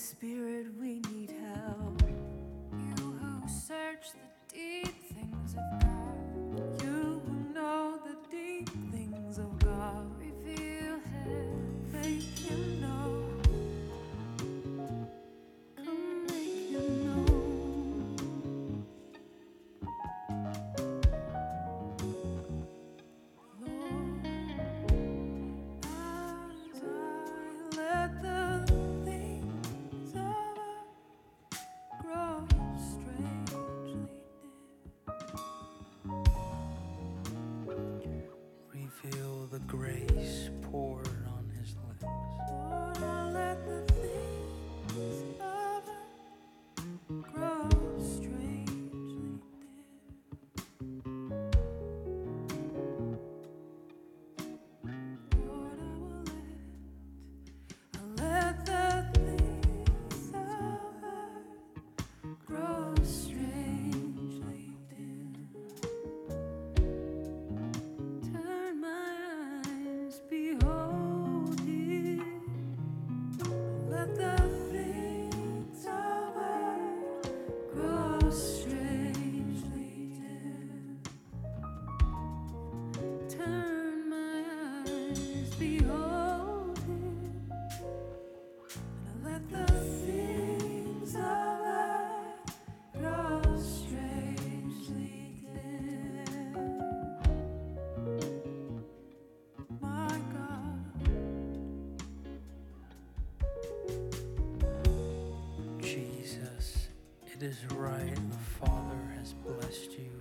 Spirit, it is right the Father has blessed you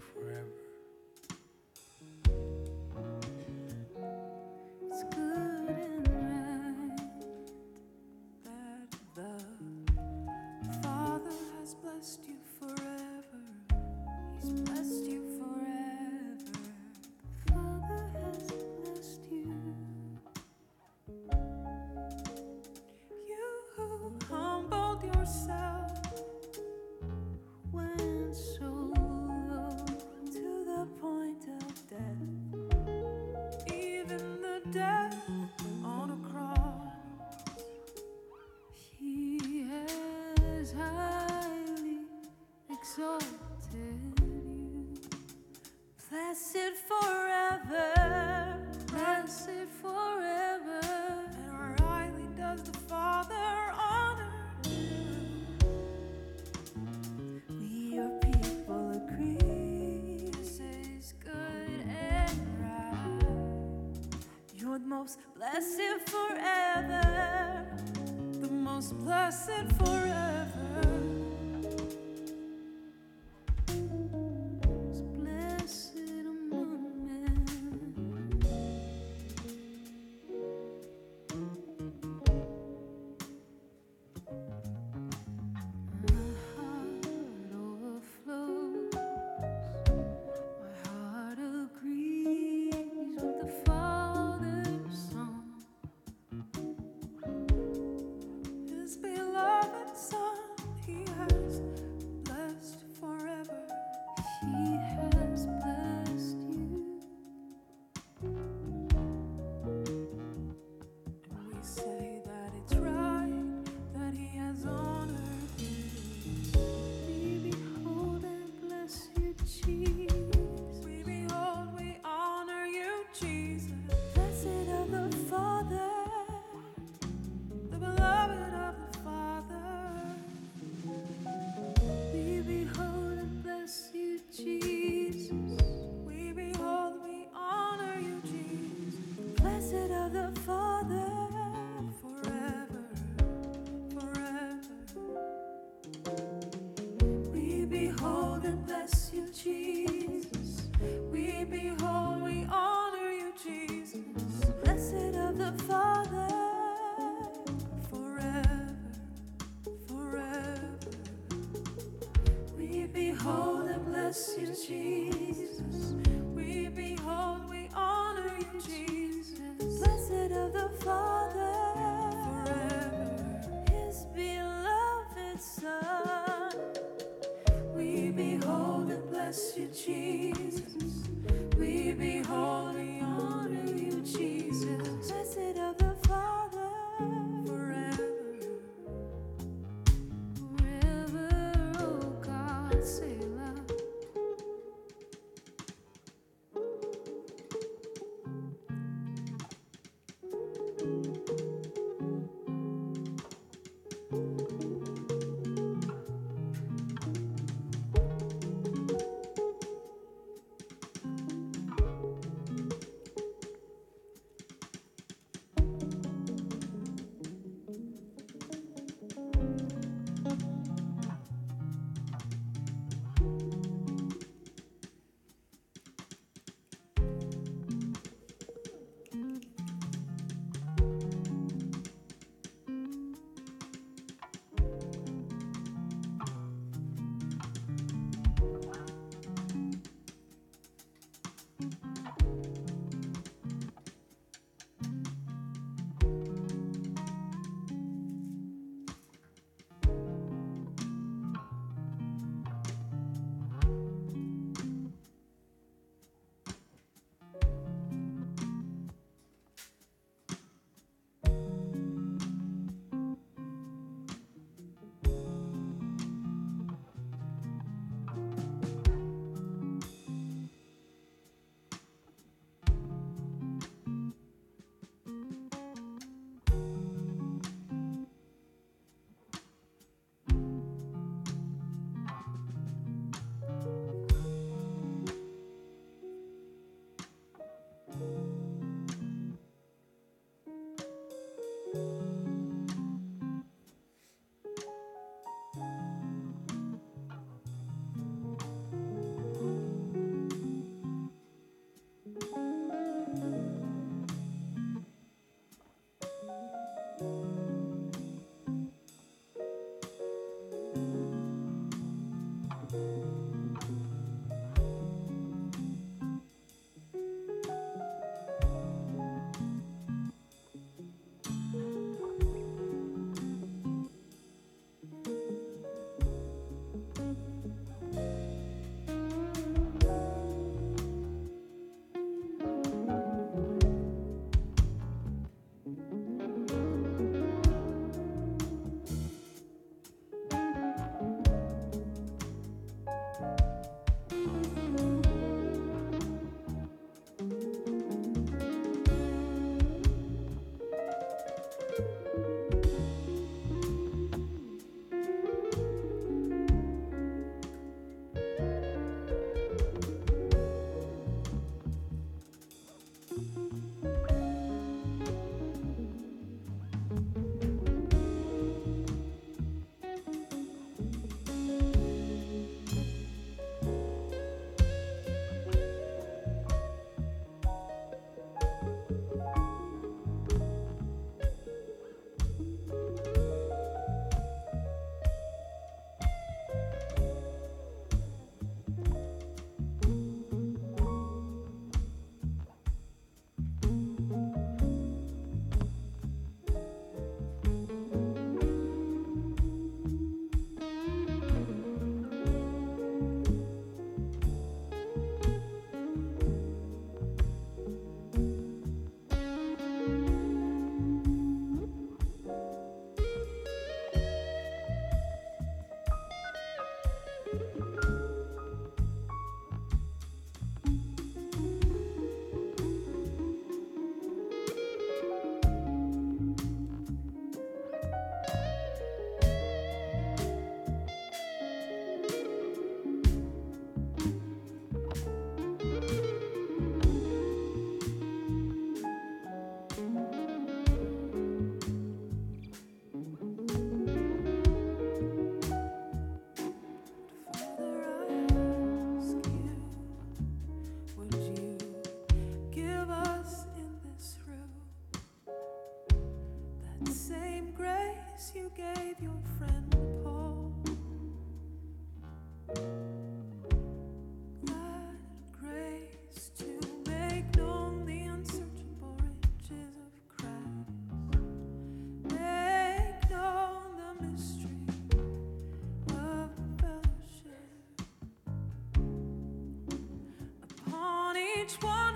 each one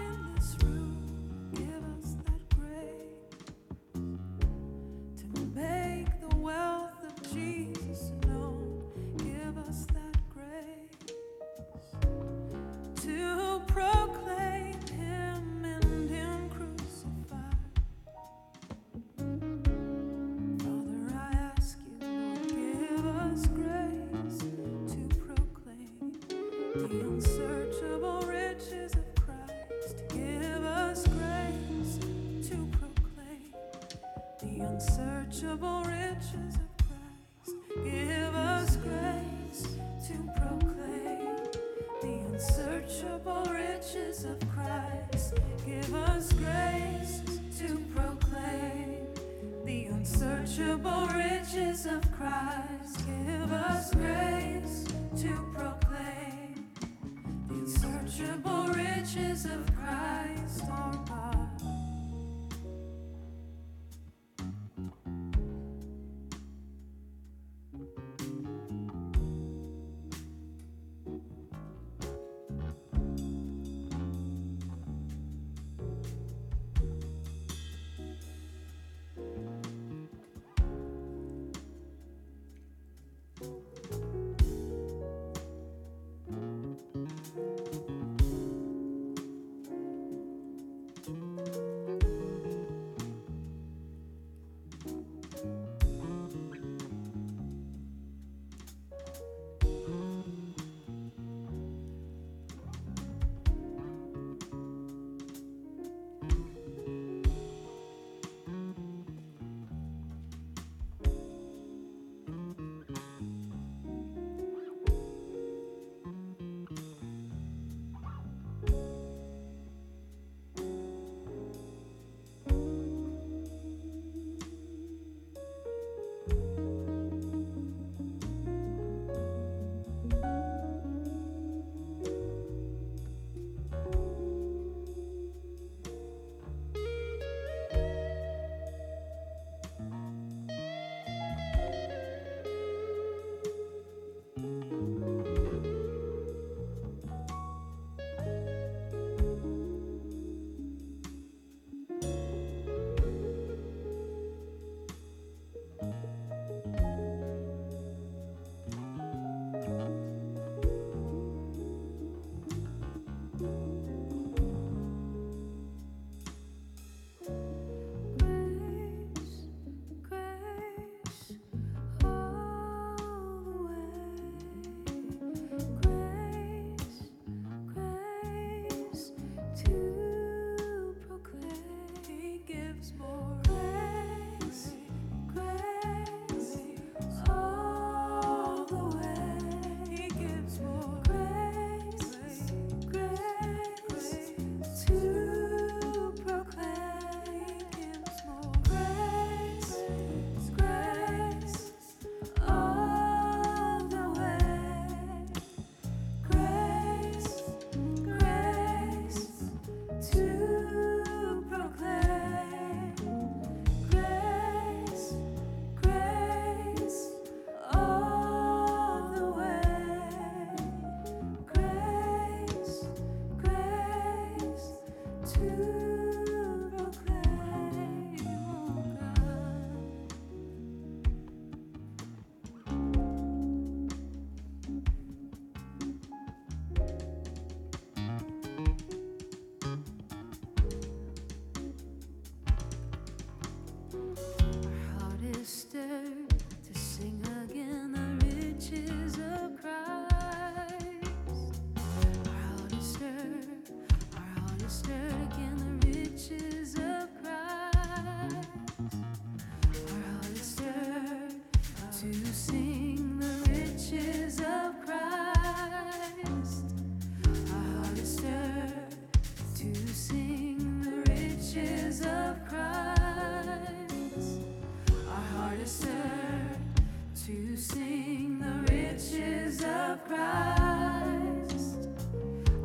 of Christ,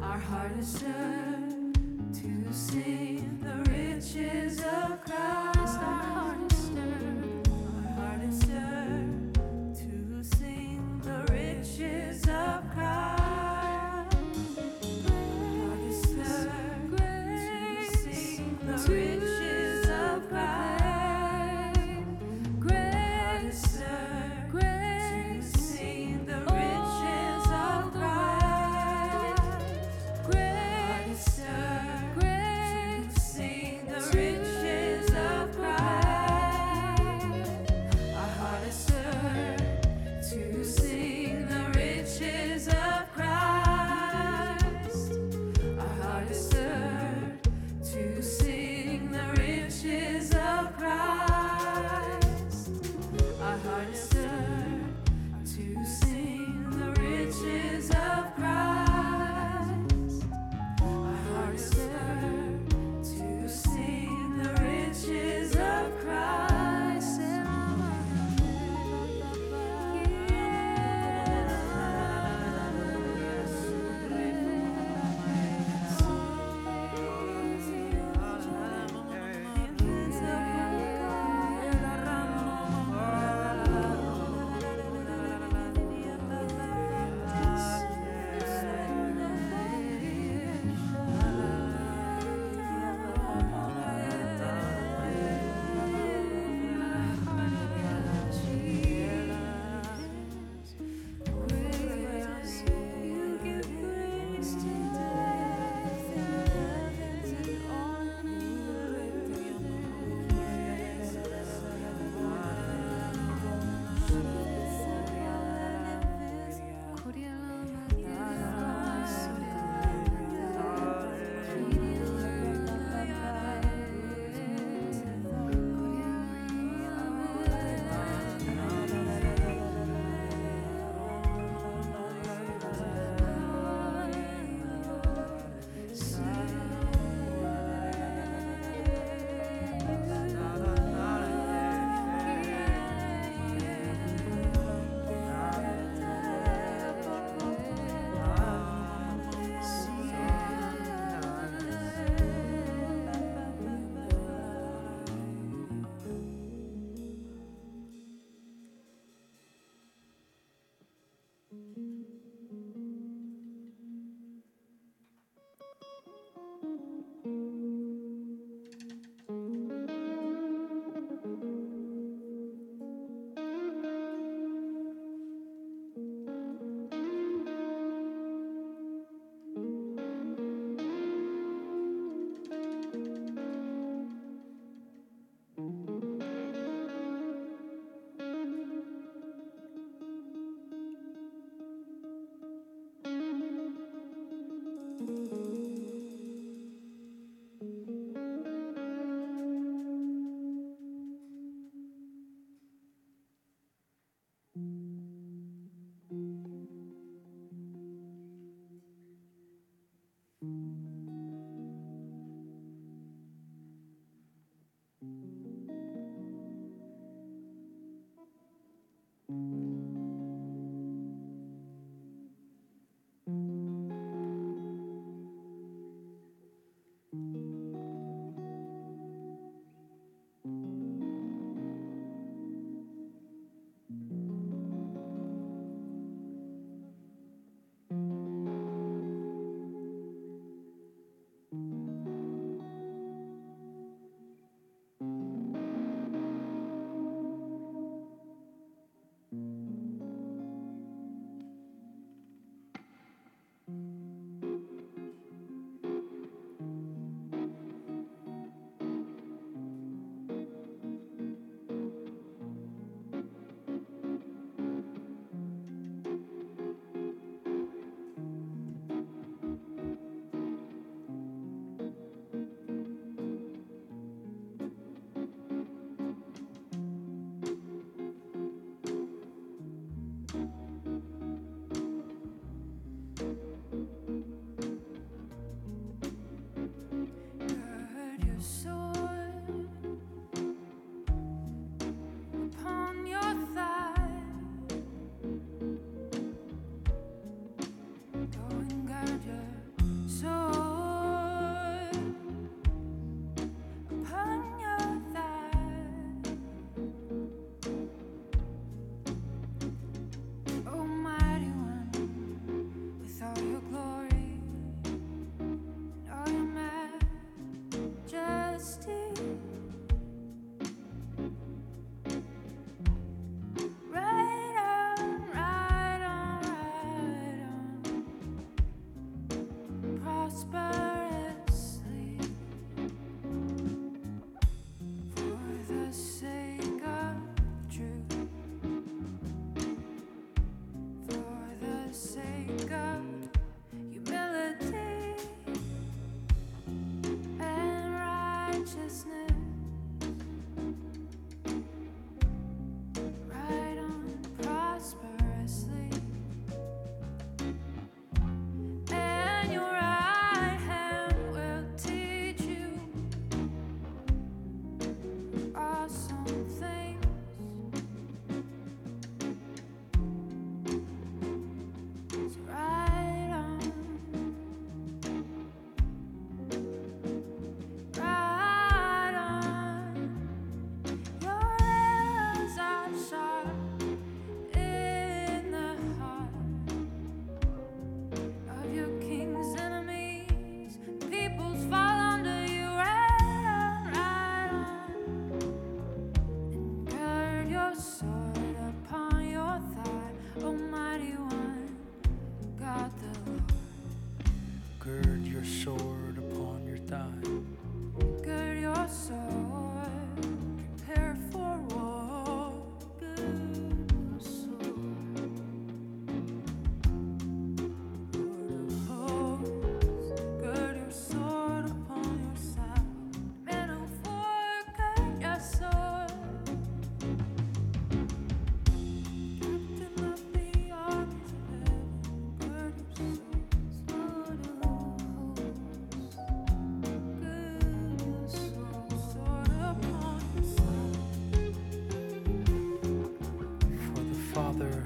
our heart is stirred to sing the riches of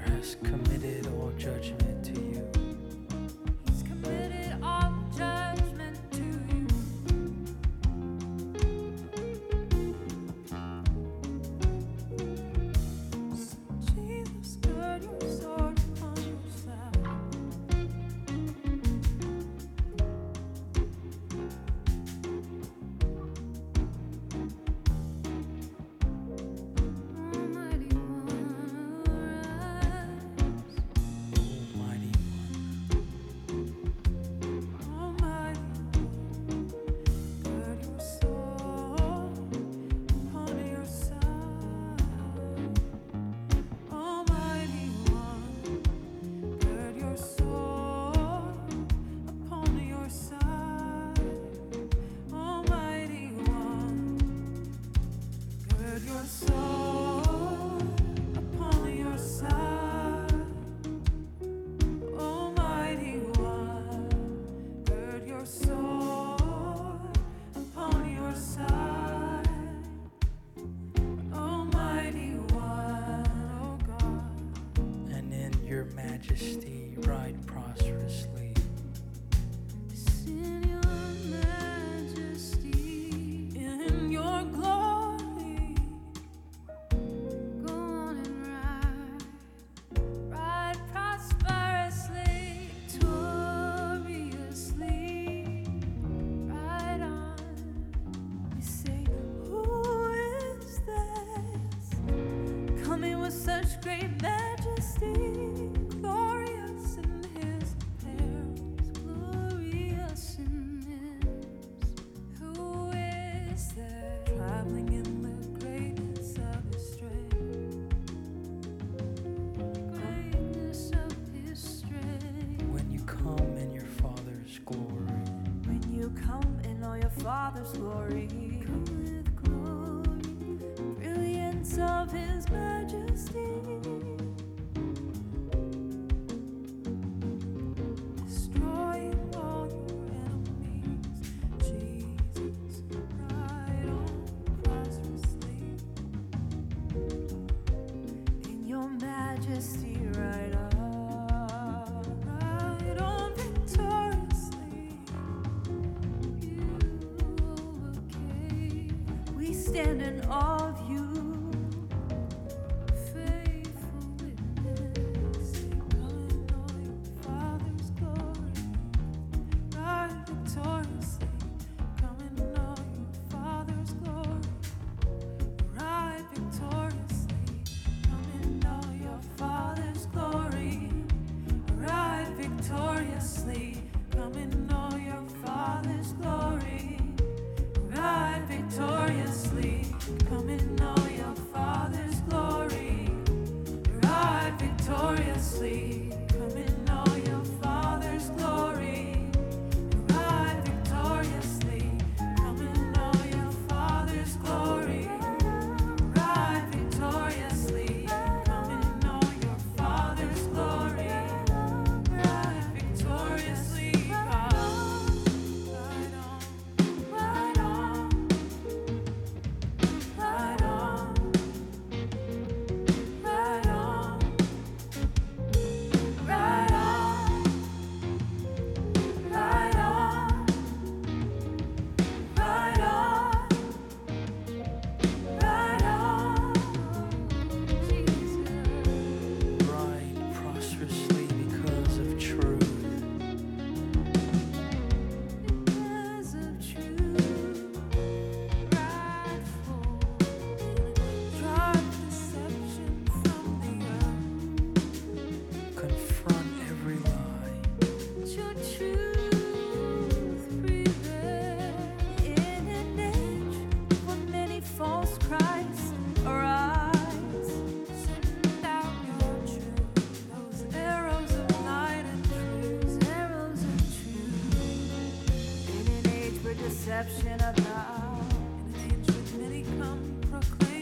Father now, and hatred many come proclaim.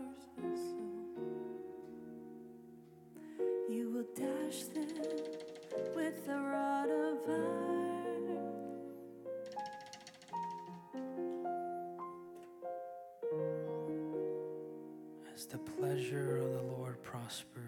waters. You will dash them with the rod of iron. As the pleasure of the Lord prospers.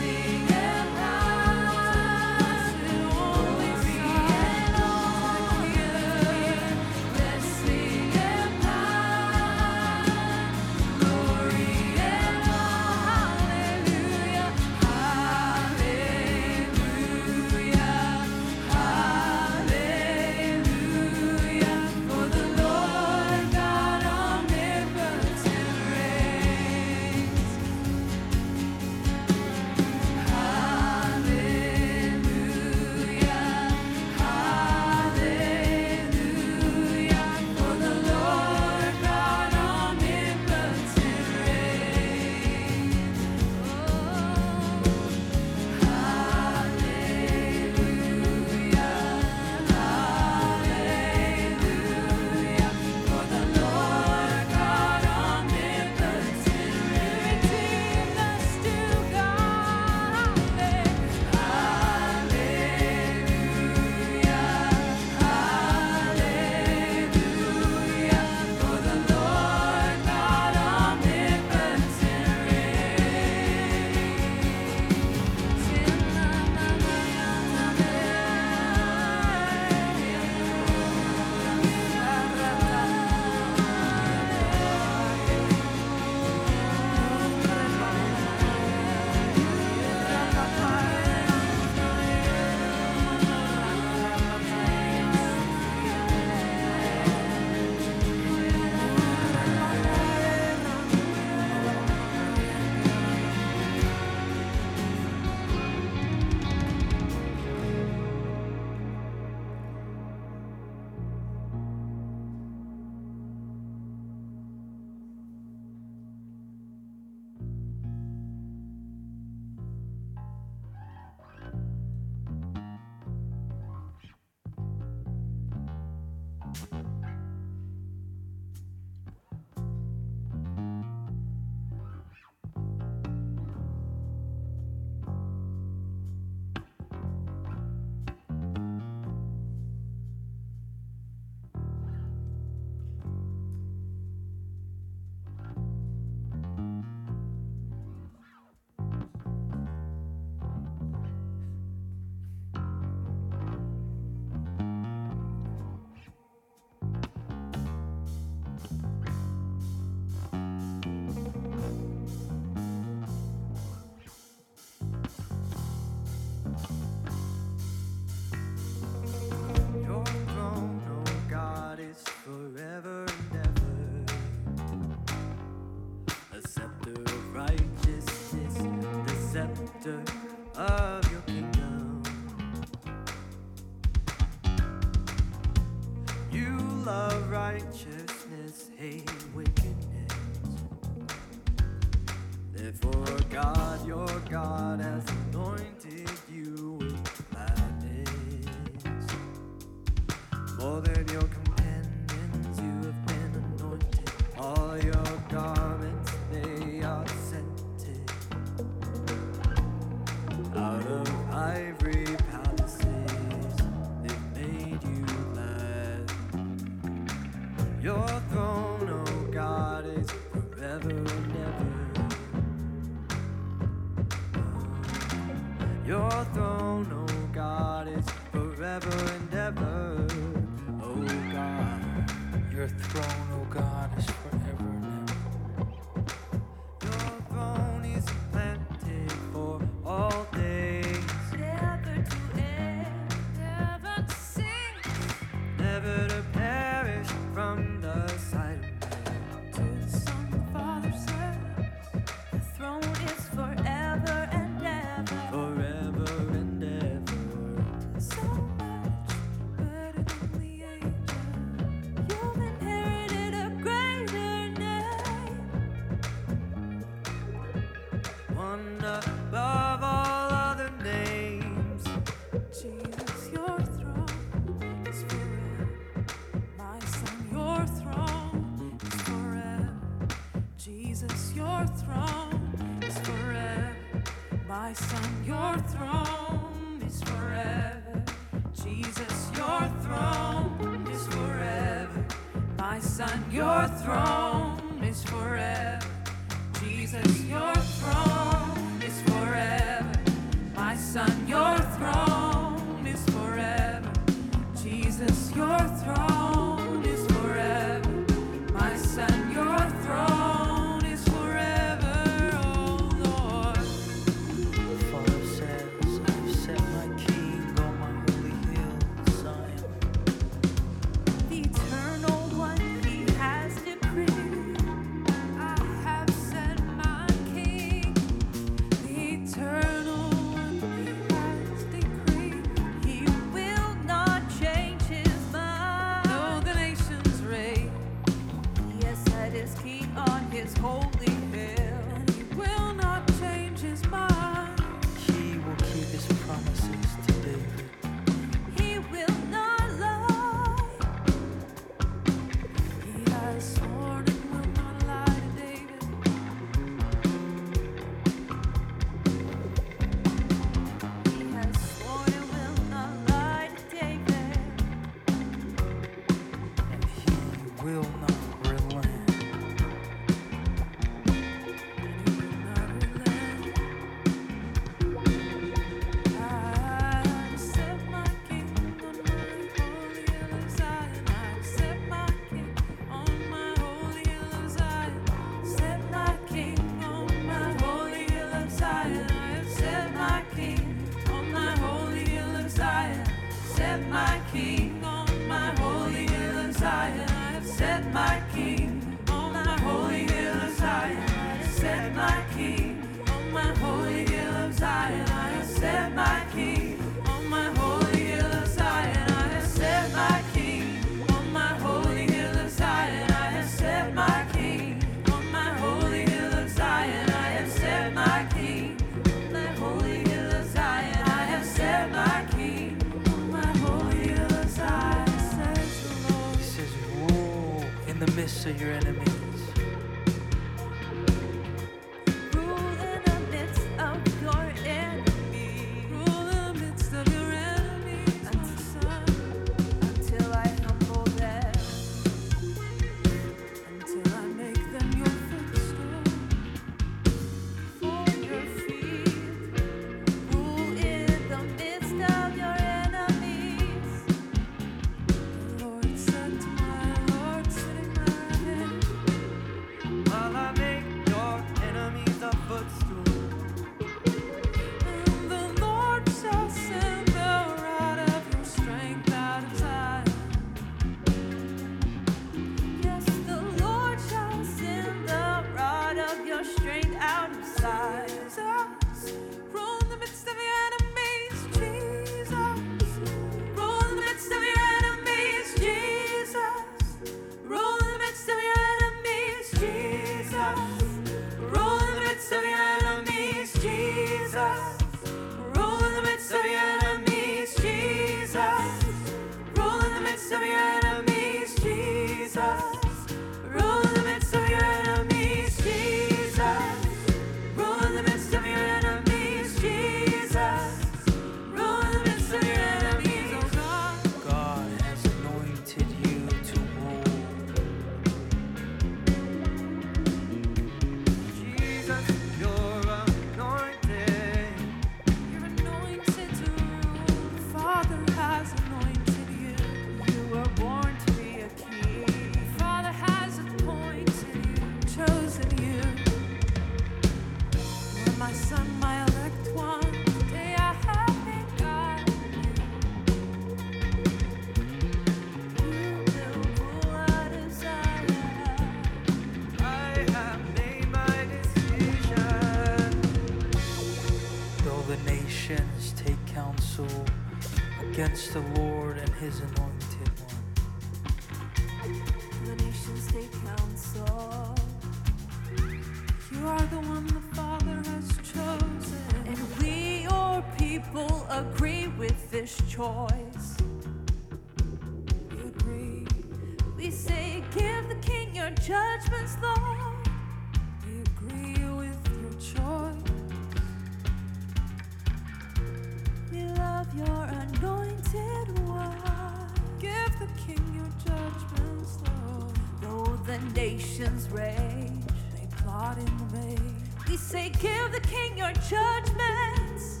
heaven's rage, they plot in vain. We say, Give the king your judgments.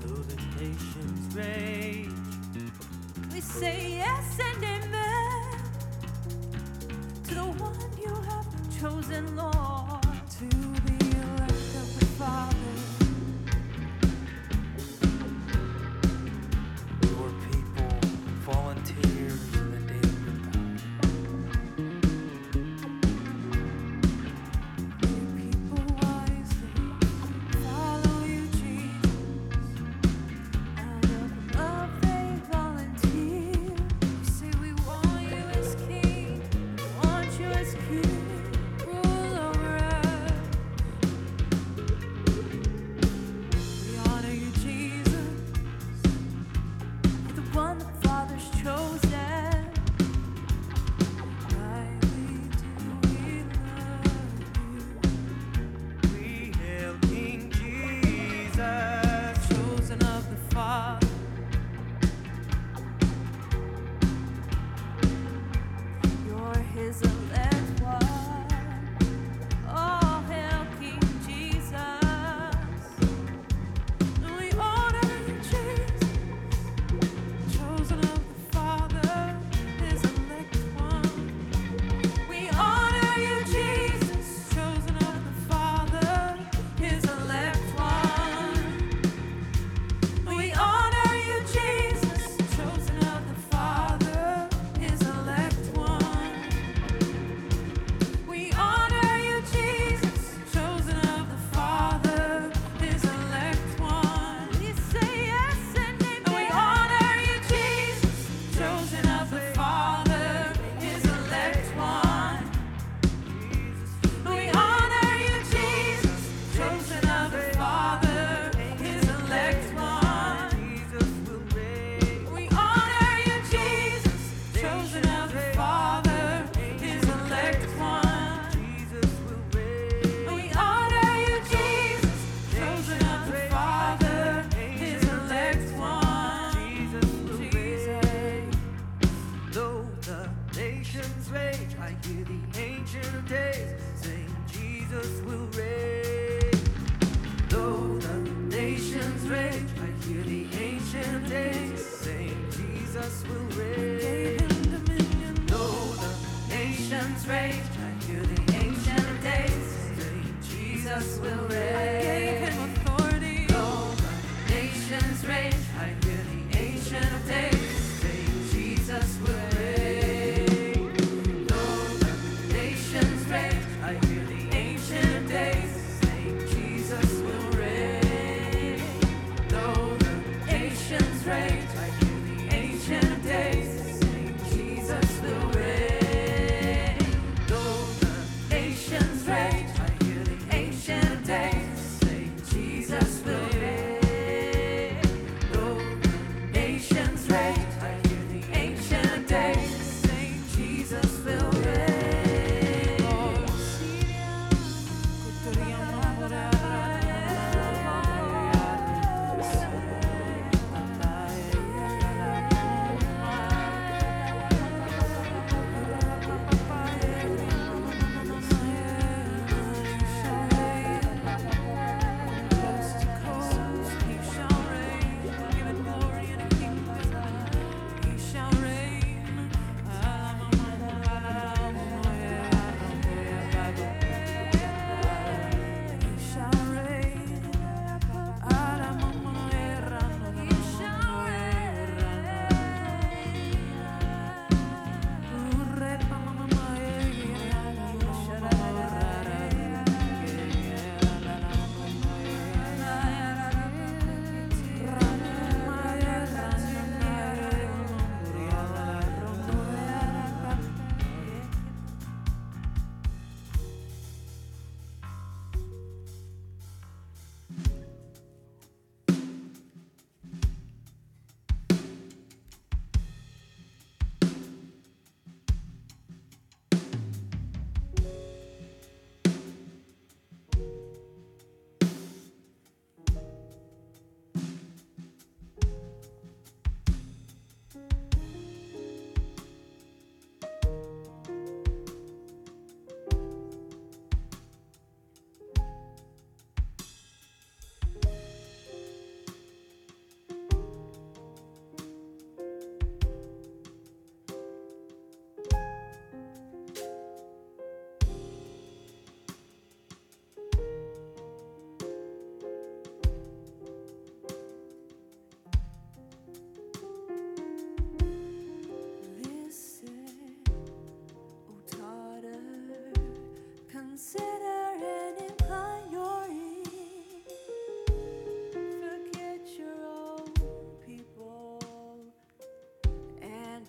Though the nations rage, we say, Yes and amen to the one you have chosen, Lord.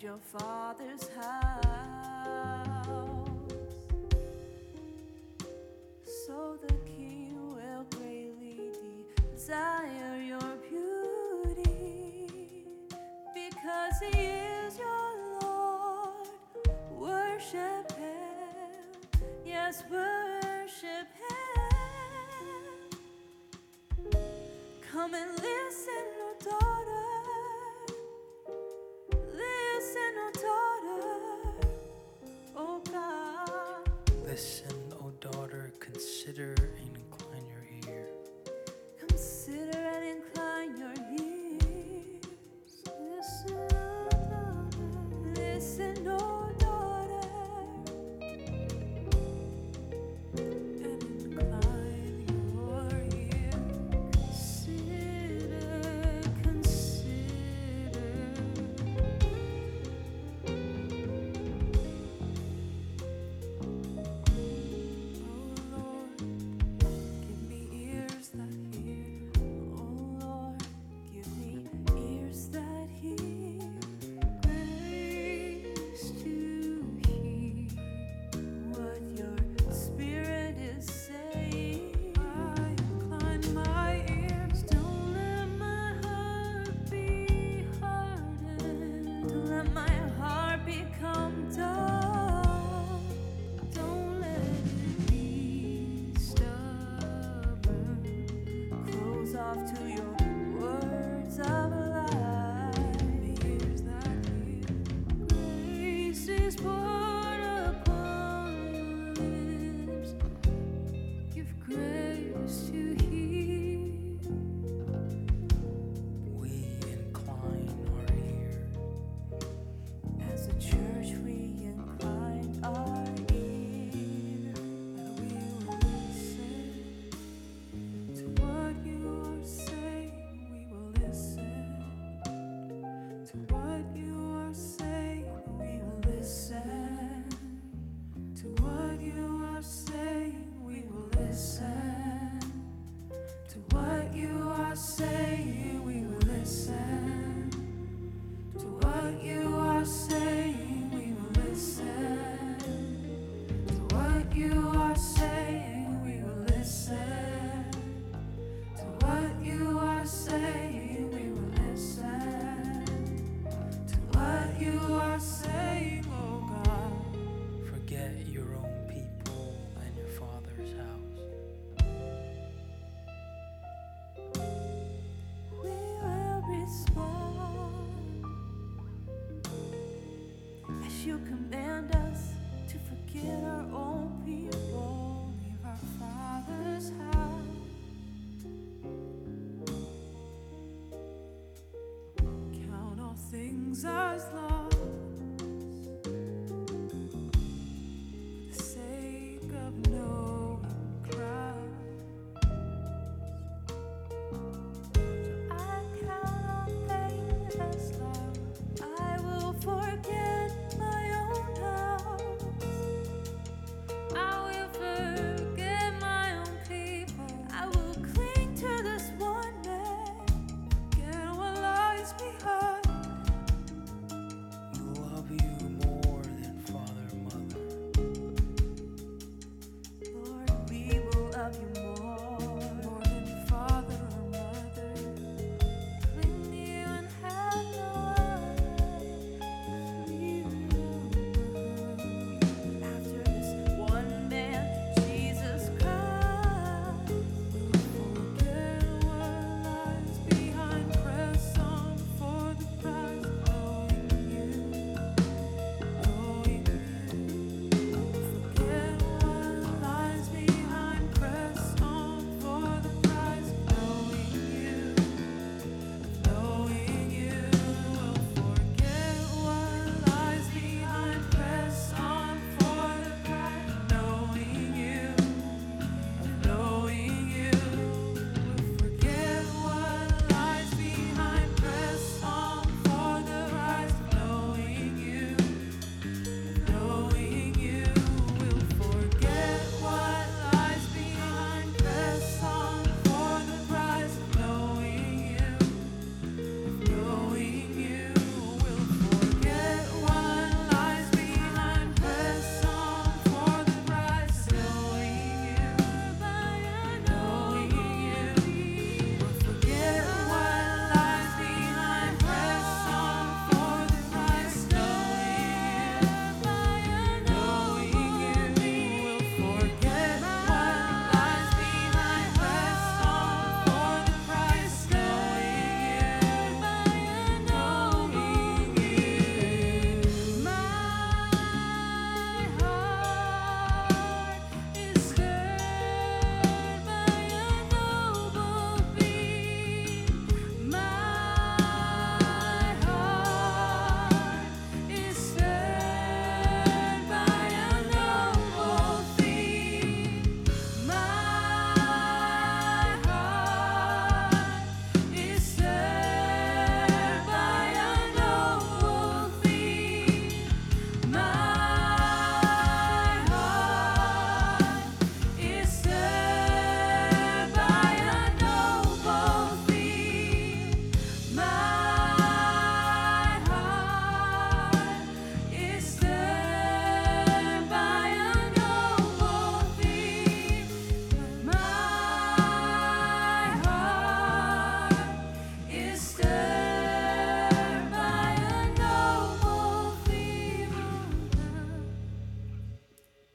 your father's house. So the king will greatly desire your beauty because he is your Lord. Worship him, yes, worship him. Come and live.